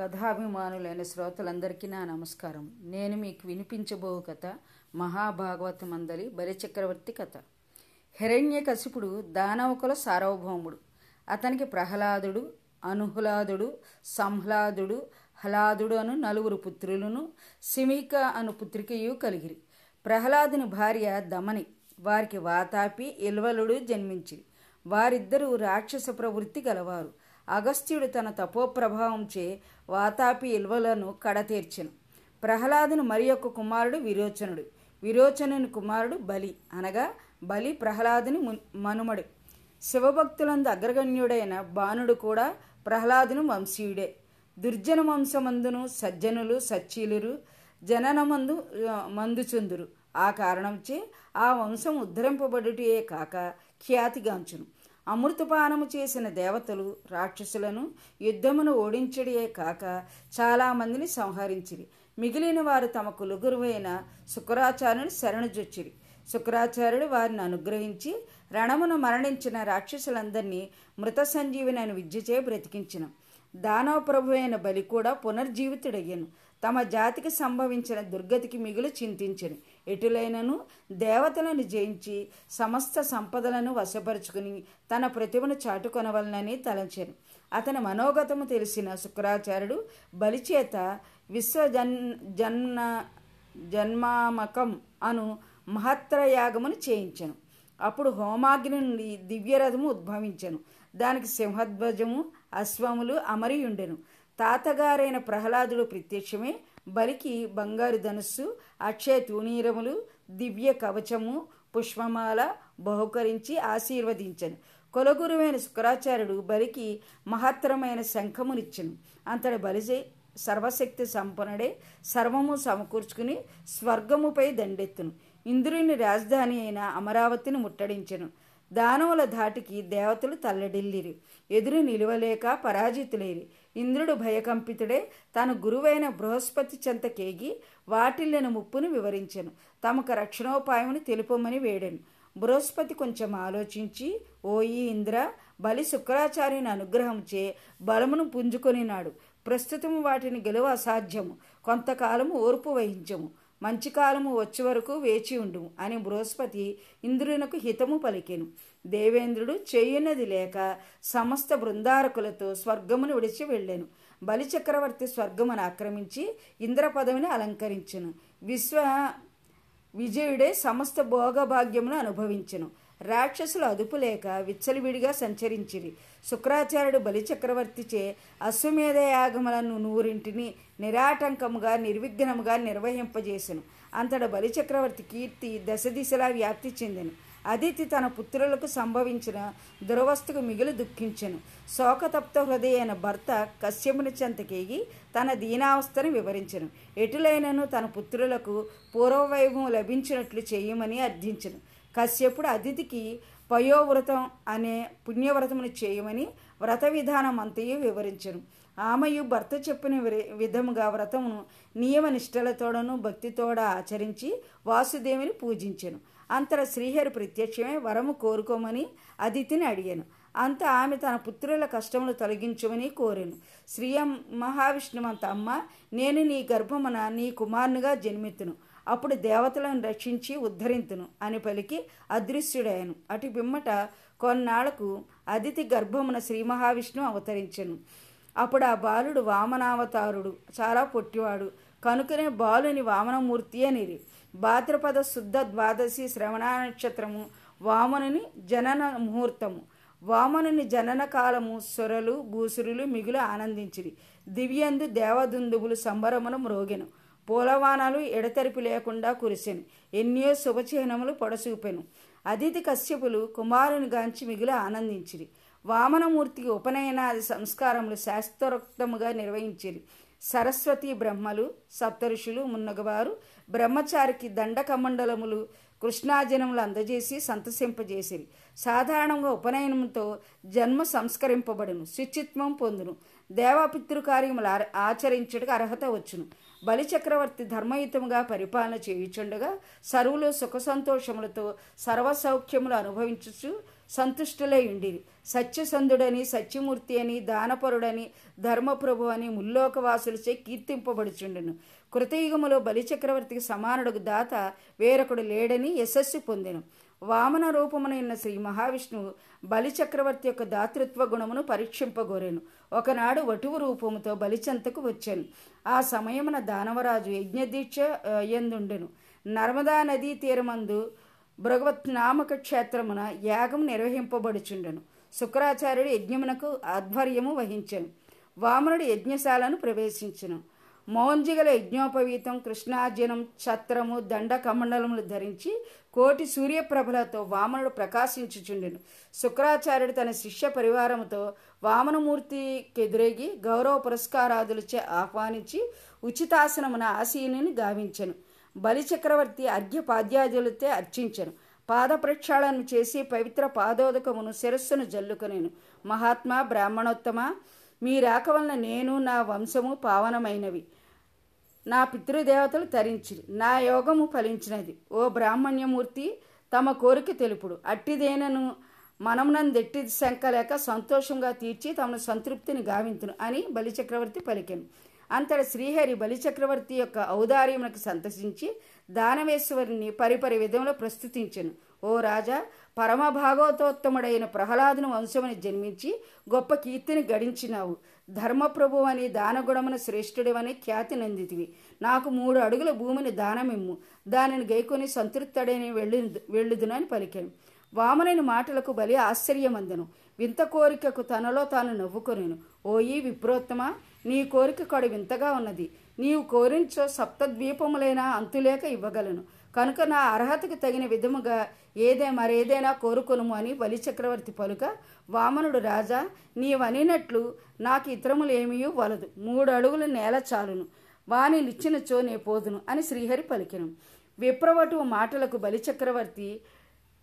కథాభిమానులైన శ్రోతలందరికీ నా నమస్కారం. నేను మీకు వినిపించబో కథ మహాభాగవత మందలి బలిచక్రవర్తి కథ. హిరణ్యకశిపుడు దానవకుల సార్వభౌముడు. అతనికి ప్రహ్లాదుడు అనుహ్లాదుడు సంహ్లాదుడు హలాదుడు అను నలుగురు పుత్రులను సిమిక అను పుత్రికయు కలిగిరి. ప్రహ్లాదుని భార్య దమని. వారికి వాతాపి ఇల్వలుడు జన్మించిరి. వారిద్దరూ రాక్షస ప్రవృత్తి గలవారు. అగస్త్యుడు తన తపోప్రభావంచే వాతాపి ఇల్వలను కడతీర్చెను. ప్రహ్లాదుని మరి యొక్క కుమారుడు విరోచనుడు. విరోచనుని కుమారుడు బలి. అనగా బలి ప్రహ్లాదుని మనుమడు. శివభక్తులందు అగ్రగణ్యుడైన బాణుడు కూడా ప్రహ్లాదుని వంశీయుడే. దుర్జన వంశమందును సజ్జనులు సచ్చీలురు జననమందు మందుచుందురు. ఆ కారణంచే ఆ వంశం ఉద్ధరింపబడుటే కాక ఖ్యాతిగాంచును. అమృతపానము చేసిన దేవతలు రాక్షసులను యుద్ధమును ఓడించడియే కాక చాలామందిని సంహరించిరి. మిగిలిన వారు తమ కులుగురువైన శుక్రాచార్యుని శరణుజొచ్చిరి శుక్రాచార్యుడు వారిని అనుగ్రహించి రణమును మరణించిన రాక్షసులందరినీ మృత సంజీవిని అని విద్యచే బ్రతికించిన. దానవ ప్రభు అయిన బలి కూడా పునర్జీవితుడయ్యను. తమ జాతికి సంభవించిన దుర్గతికి మిగులు చింతించను. ఎటులైనను దేవతలను జయించి సమస్త సంపదలను వశపరుచుకుని తన ప్రతిభను చాటుకొనవలనని తలంచాను అతని మనోగతము తెలిసిన శుక్రాచార్యుడు బలిచేత విశ్వజన్ జన్మ జన్మామకం అను మహత్రయాగమును చేయించను. అప్పుడు హోమాగ్ని నుండి దివ్యరథము ఉద్భవించను. దానికి సింహధ్వజము అశ్వములు అమరియుండెను. తాతగారైన ప్రహ్లాదుడు ప్రత్యక్షమే. బలికి బంగారు ధనుస్సు అక్షయ తూనీరములు దివ్య కవచము పుష్పమాల బహుకరించి ఆశీర్వదించను. కొలగురువైన శుక్రాచార్యుడు బలికి మహత్తరమైన శంఖమునిచ్చను. అంతటి బలిజే సర్వశక్తి సంపన్నుడే సర్వము సమకూర్చుకుని స్వర్గముపై దండెత్తును. ఇంద్రుని రాజధాని అయిన అమరావతిని ముట్టడించెను. దానవుల ధాటికి దేవతలు తల్లడిల్లిరి. ఎదురు నిలువలేక పరాజితులేరి. ఇంద్రుడు భయకంపితుడే తన గురువైన బృహస్పతి చెంతకేగి వాటిల్లిన ముప్పును వివరించెను. తమకు రక్షణోపాయమును తెలుపమని వేడెను. బృహస్పతి కొంచెం ఆలోచించి ఓయి ఇంద్ర బలి శుక్రాచార్యుని అనుగ్రహంచే బలమును పుంజుకొనినాడు. ప్రస్తుతం వాటిని గెలువ అసాధ్యము. కొంతకాలము ఓర్పు వహించము. మంచి కాలము వచ్చే వరకు వేచి ఉండు అని బృహస్పతి ఇంద్రునకు హితము పలికెను. దేవేంద్రుడు చేయున్నది లేక సమస్త బృందారకులతో స్వర్గమును విడిచి వెళ్ళాను. బలిచక్రవర్తి స్వర్గమును ఆక్రమించి ఇంద్ర పదవిని అలంకరించెను. విశ్వ విజయుడే సమస్త భోగభాగ్యమును అనుభవించెను. రాక్షసులు అదుపులేక విచ్చలివిడిగా సంచరించిరి. శుక్రాచార్యుడు బలిచక్రవర్తిచే అశ్వమేధ యాగములను నూరింటిని నిరాటంకముగా నిర్విఘ్నముగా నిర్వహింపజేసెను. అంతట బలిచక్రవర్తి కీర్తి దశ దిశలా వ్యాప్తి చెందెను. అదితి తన పుత్రులకు సంభవించిన దురవస్థకు మిగులు దుఃఖించెను. శోకతప్త హృదయైన భర్త కశ్యముని చెంతకేగి తన దీనావస్థను వివరించను. ఎటులైనను తన పుత్రులకు పూర్వవైభవం లభించినట్లు చేయమని అర్థించను. కశ్యపుడు అతిథికి పయోవ్రతం అనే పుణ్యవ్రతమును చేయమని వ్రత విధానం అంతయు వివరించను. ఆమెయు భర్త చెప్పిన విధముగా వ్రతమును నియమ నిష్టలతోడను భక్తితోడ ఆచరించి వాసుదేవిని పూజించెను. అంతర శ్రీహరి ప్రత్యక్షమే వరము కోరుకోమని అదితిని అడిగాను. అంత ఆమె తన పుత్రుల కష్టములు తొలగించమని కోరాను. శ్రీయం మహావిష్ణుమంత అమ్మ నేను నీ గర్భమున నీ కుమారునిగా జన్మెత్తును అప్పుడు దేవతలను రక్షించి ఉద్ధరింతును అని పలికి అదృశ్యుడాయను అటు పిమ్మట కొన్నాళ్ళకు అదితి గర్భమున శ్రీ మహావిష్ణువు అవతరించెను. అప్పుడు ఆ బాలుడు వామనావతారుడు చాలా పొట్టివాడు. కనుకనే బాలుని వామనమూర్తి అనిరి. భాద్రపద శుద్ధ ద్వాదశి శ్రవణ నక్షత్రము వామనుని జనన ముహూర్తము. వామనుని జనన కాలము సొరలు భూసురులు మిగులు ఆనందించిరి. దివ్యందు దేవదుందుబులు సంబరమును మ్రోగెను. పూలవానాలు ఎడతెరిపి లేకుండా కురిసెను. ఎన్నో శుభచిహ్నములు పొడసూపెను. అతిథి కశ్యపులు కుమారుని గాంచి మిగులు ఆనందించిరి. వామనమూర్తికి ఉపనయనాది సంస్కారములు శాస్త్రోక్తముగా నిర్వహించిరి. సరస్వతి బ్రహ్మలు సప్తఋషులు మున్నగవారు బ్రహ్మచారికి దండకమండలములు కృష్ణాజనములు అందజేసి సంతసింపజేసిరి. సాధారణంగా ఉపనయనంతో జన్మ సంస్కరింపబడును శుచిత్వం పొందును. దేవపితృ కార్యములు ఆచరించుటకు అర్హత వచ్చును. బలిచక్రవర్తి ధర్మయుతముగా పరిపాలన చేయుచుండగా సరువులు సుఖ సంతోషములతో సర్వసౌఖ్యములు అనుభవించుచు సంతుష్టులై ఉండిరి. సత్యసంధుడని సత్యమూర్తి అని దానపరుడని ధర్మప్రభు అని ముల్లోకవాసులచే కీర్తింపబడుచుండెను. కృతయుగములో బలిచక్రవర్తికి సమానుడుకు దాత వేరొకడు లేడని యశస్సు పొందెను. వామన రూపమునైన శ్రీ మహావిష్ణువు బలిచక్రవర్తి యొక్క దాతృత్వ గుణమును పరీక్షింపగోరెను. ఒకనాడు వటువు రూపముతో బలిచంతకు వచ్చాను. ఆ సమయమున దానవరాజు యజ్ఞదీక్ష ఎందుండెను. నర్మదా నదీ తీరమందు భగవత్ నామక క్షేత్రమున యాగం నిర్వహింపబడుచుండెను. శుక్రాచార్యుడు యజ్ఞమునకు ఆధ్వర్యము వహించను. వామనుడు యజ్ఞశాలను ప్రవేశించను. మౌంజిగల యజ్ఞోపవీతం కృష్ణార్జునం ఛత్రము దండ కమండలములు ధరించి కోటి సూర్యప్రభలతో వామనుడు ప్రకాశించుచుండెను. శుక్రాచార్యుడు తన శిష్య పరివారముతో వామనమూర్తికి ఎదురేగి గౌరవ పురస్కారాదులచే ఆహ్వానించి ఉచితాసనమున ఆసీనుని గావించెను. బలిచక్రవర్తి అర్ఘ్యపాద్యాదులతో అర్చించెను. పాద ప్రక్షాళన చేసి పవిత్ర పాదోదకమును శిరస్సును జల్లుకొనేను. మహాత్మా బ్రాహ్మణోత్తమ మీ రాక వలన నేను నా వంశము పావనమైనవి. నా పితృదేవతలు తరించిరి నా యోగము ఫలించినది. ఓ బ్రాహ్మణ్యమూర్తి తమ కోరిక తెలుపుడు. అట్టిదేనను మనమునందెట్టి శంక లేక సంతోషంగా తీర్చి తమను సంతృప్తిని గావింతును అని బలిచక్రవర్తి పలికెను. అంతట శ్రీహరి బలిచక్రవర్తి యొక్క ఔదార్యమునకు సంతసించి దానవేశ్వరిని పరిపరి విధంలో ప్రస్తుతించెను. ఓ రాజా పరమ భాగవతోత్తముడైన ప్రహ్లాదుని వంశముని జన్మించి గొప్ప కీర్తిని గడించినావు. ధర్మప్రభు అని దానగుణమున శ్రేష్ఠుడివని ఖ్యాతి నందితివి. నాకు మూడు అడుగుల భూమిని దానమిమ్ము. దానిని గైకొని సంతృప్తుడని వెళ్ళి వెళ్ళుదునని పలికాను. వామనని మాటలకు బలి ఆశ్చర్యమందను. వింత కోరికకు తనలో తాను నవ్వుకొనేను. ఓయి విప్రోత్తమ? నీ కోరిక కడు వింతగా ఉన్నది. నీవు కోరించో సప్తద్వీపములైనా అంతులేక ఇవ్వగలను. కనుక నా అర్హతకు తగిన విధముగా ఏదే మరేదైనా కోరుకొనుము అని బలిచక్రవర్తి పలుక వామనుడు రాజా నీవనినట్లు నాకు ఇతరములేమీ వలదు. మూడు అడుగుల నేల చాలును. వాని నిచ్చినచో నే పోదును అని శ్రీహరి పలికెను. విప్రవటు మాటలకు బలిచక్రవర్తి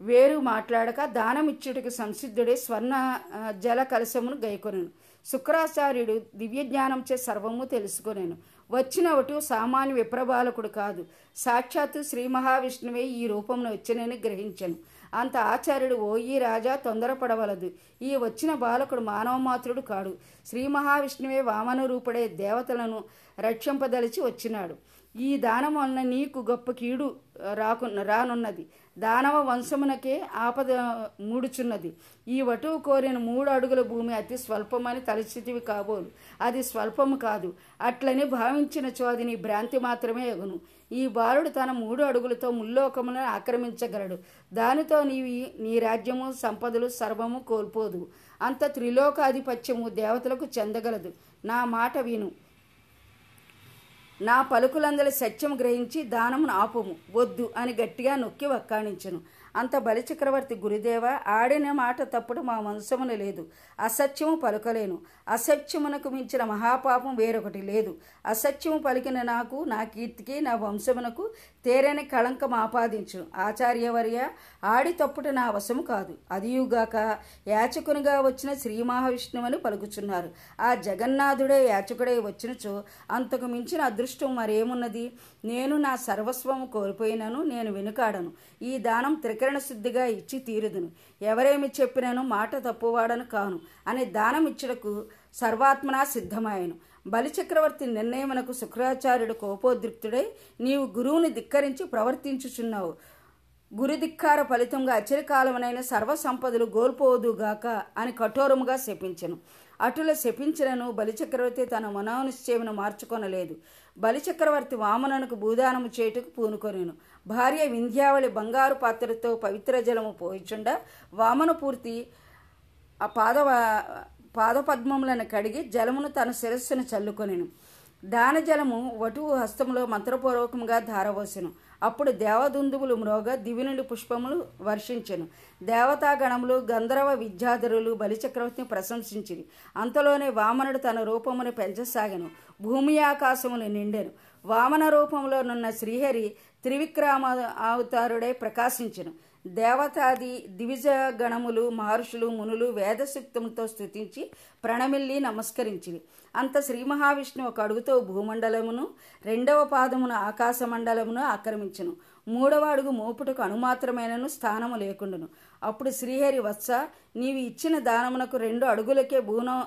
వేరు మాట్లాడక దానమిచ్చుటకు సంసిద్ధుడే స్వర్ణ జల కలశమును గైకొనను. శుక్రాచార్యుడు దివ్యజ్ఞానంచే సర్వము తెలుసుకునేను. వచ్చినవటు సామాన్య విప్రబాలకుడు కాదు. సాక్షాత్తు శ్రీ మహావిష్ణువే ఈ రూపంలో వచ్చినని గ్రహించను. అంత ఆచార్యుడు ఓ ఈ రాజా తొందరపడవలదు. ఈ వచ్చిన బాలకుడు మానవమాత్రుడు కాడు. శ్రీ మహావిష్ణువే వామన రూపుడే దేవతలను రక్షింపదలిచి వచ్చినాడు. ఈ దానం వలన నీకు గొప్ప కీడు రాకు రానున్నది. దానవ వంశమునకే ఆపద మూడుచున్నది. ఈ వటువు కోరిన మూడు అడుగుల భూమి అతి స్వల్పమని తలచితివి కాబోలు. అది స్వల్పము కాదు. అట్లని భావించిన చోది నీ భ్రాంతి మాత్రమే ఎగును. ఈ బాలుడు తన మూడు అడుగులతో ముల్లోకములను ఆక్రమించగలడు. దానితో నీవి నీ రాజ్యము సంపదలు సర్వము కోల్పోదు. అంత త్రిలోకాధిపత్యము దేవతలకు చెందగలదు. నా మాట విను. నా పలుకులందరి సత్యం గ్రహించి దానమును ఆపుము. వద్దు అని గట్టిగా నొక్కి వక్కాణించను. అంత బలిచక్రవర్తి గురుదేవ ఆడిన మాట తప్పుడు మా వంశమున లేదు. అసత్యము పలుకలేను. అసత్యమునకు మించిన మహాపాపం వేరొకటి లేదు. అసత్యము పలికిన నాకు నా కీర్తికి నా వంశమునకు తేరని కళంకం ఆపాదించు. ఆచార్యవర్య ఆడి తప్పుడు నా వశము కాదు. అదియుగాక యాచకునిగా వచ్చిన శ్రీ మహావిష్ణువని పలుకుచున్నారు. ఆ జగన్నాథుడే యాచకుడై వచ్చినచో అంతకు మించిన అదృష్టం మరేమున్నది? నేను నా సర్వస్వము కోల్పోయినను నేను వెనుకాడను. ఈ దానం త్రిక త్రికరణ శుద్ధిగా ఇచ్చి తీరుదును. ఎవరేమి చెప్పినను మాట తప్పువాడను కాను అని దానం ఇచ్చుటకు సర్వాత్మనా సిద్ధమాయను. బలిచక్రవర్తి నిర్ణయమునకు శుక్రాచార్యుడు కోపోద్రిక్తుడై నీవు గురువుని ధిక్కరించి ప్రవర్తించుచున్నావు. గురుధిక్కార ఫలితంగా అచిరకాలమునైన సర్వ సంపదలు గోల్పోదుగాక అని కఠోరముగా శపించను. అటుల శపించినను బలిచక్రవర్తి తన మనోనిశ్చయమును మార్చుకొనలేదు. బలిచక్రవర్తి వామనకు భూదానము చేయుటకు పూనుకొనేను. భార్య వింధ్యావళి బంగారు పాత్రతో పవిత్ర జలము పోయిచుండ వామన పూర్తి ఆ పాదవ పాదపద్మములను కడిగి జలమును తన శిరస్సును చల్లుకొనెను. దాన జలము వటువు హస్తములో మంత్రపూర్వకంగా ధారవోసెను అప్పుడు దేవదుందువులు మ్రోగ దివి పుష్పములు వర్షించెను. దేవతాగణములు గంధర్వ విద్యాధరులు బలిచక్రవర్తిని ప్రశంసించిరి. అంతలోనే వామనుడు తన రూపమును పెంచసాగెను. భూమి ఆకాశములు నిండెను. వామన రూపంలో నున్న శ్రీహరి త్రివిక్రమ అవతారుడై ప్రకాశించను. దేవతాది దివిజ గణములు మహర్షులు మునులు వేదశక్తులతో స్థుతించి ప్రణమిల్లి నమస్కరించివి అంత శ్రీ మహావిష్ణువు ఒక అడుగుతో భూమండలమును రెండవ పాదమున ఆకాశ మండలమును ఆక్రమించును. మూడవ అడుగు మోపుటకు అణుమాత్రమైనను స్థానము లేకుండును. అప్పుడు శ్రీహరి వత్స నీవు ఇచ్చిన దానమునకు రెండు అడుగులకే భూనం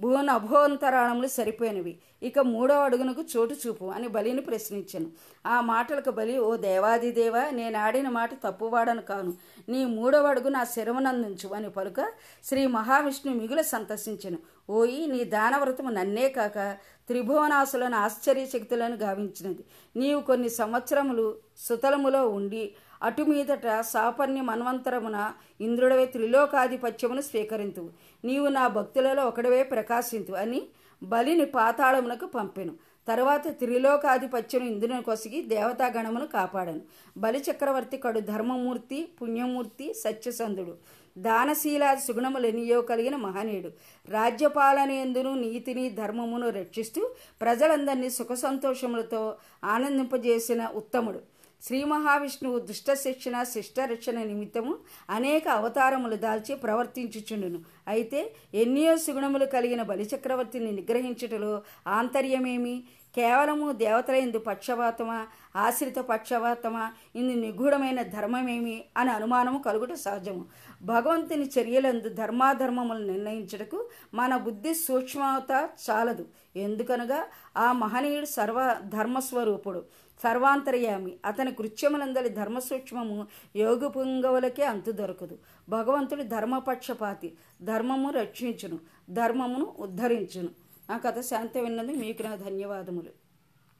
భువన అభోంతరాళములు సరిపోయినవి. ఇక మూడో అడుగునకు చోటు చూపు అని బలిని ప్రశ్నించాను. ఆ మాటలకు బలి ఓ దేవాదిదేవా నేను ఆడిన మాట తప్పువాడను కాను. నీ మూడవ అడుగు నా శిరమునందుంచు అని పలుక శ్రీ మహావిష్ణు మిగుల సంతసించను. ఓయి నీ దానవ్రతము నన్నే కాక త్రిభువనాసులను ఆశ్చర్యశక్తులను గావించినది. నీవు కొన్ని సంవత్సరములు సుతలములో ఉండి అటు మీదట సాపర్ణ్య మన్వంతరమున ఇంద్రుడవే త్రిలోకాధిపత్యమును స్వీకరింతువు. నీవు నా భక్తులలో ఒకడవే ప్రకాశించు అని బలిని పాతాళమునకు పంపెను. తరువాత త్రిలోకాధిపత్యం ఇంద్రుని కొసిగి దేవతాగణమును కాపాడను. బలి చక్రవర్తి కడు ధర్మమూర్తి పుణ్యమూర్తి సత్యసంధుడు. దానశీలాది సుగుణములు కలిగిన మహనీయుడు. రాజ్యపాలనేందును నీతిని ధర్మమును రక్షిస్తూ ప్రజలందరినీ సుఖ సంతోషములతో ఆనందింపజేసిన ఉత్తముడు. శ్రీ మహావిష్ణువు దుష్ట శిక్షణ శిష్ట రక్షణ నిమిత్తము అనేక అవతారములు దాల్చి ప్రవర్తించుచుండును. అయితే ఎన్నో సుగుణములు కలిగిన బలిచక్రవర్తిని నిగ్రహించుటలో ఆంతర్యమేమి? కేవలము దేవతల ఇందు పక్షపాతమా ఆశ్రిత పక్షపాతమా ఇందు నిగూఢమైన ధర్మమేమి? అని అనుమానము కలుగుట సహజము. భగవంతుని చర్యలందు ధర్మాధర్మములు నిర్ణయించుటకు మన బుద్ధి సూక్ష్మత చాలదు. ఎందుకనగా ఆ మహనీయుడు సర్వ ధర్మస్వరూపుడు సర్వాంతర్యామి. అతని కృత్యములందలి ధర్మసూక్ష్మము యోగి పుంగవులకే అంతు దొరకదు. భగవంతుడు ధర్మపక్షపాతి. ధర్మము రక్షించును. ధర్మమును ఉద్ధరించును. ఆ కథ శాంతి విన్నది మీకు నా ధన్యవాదములు.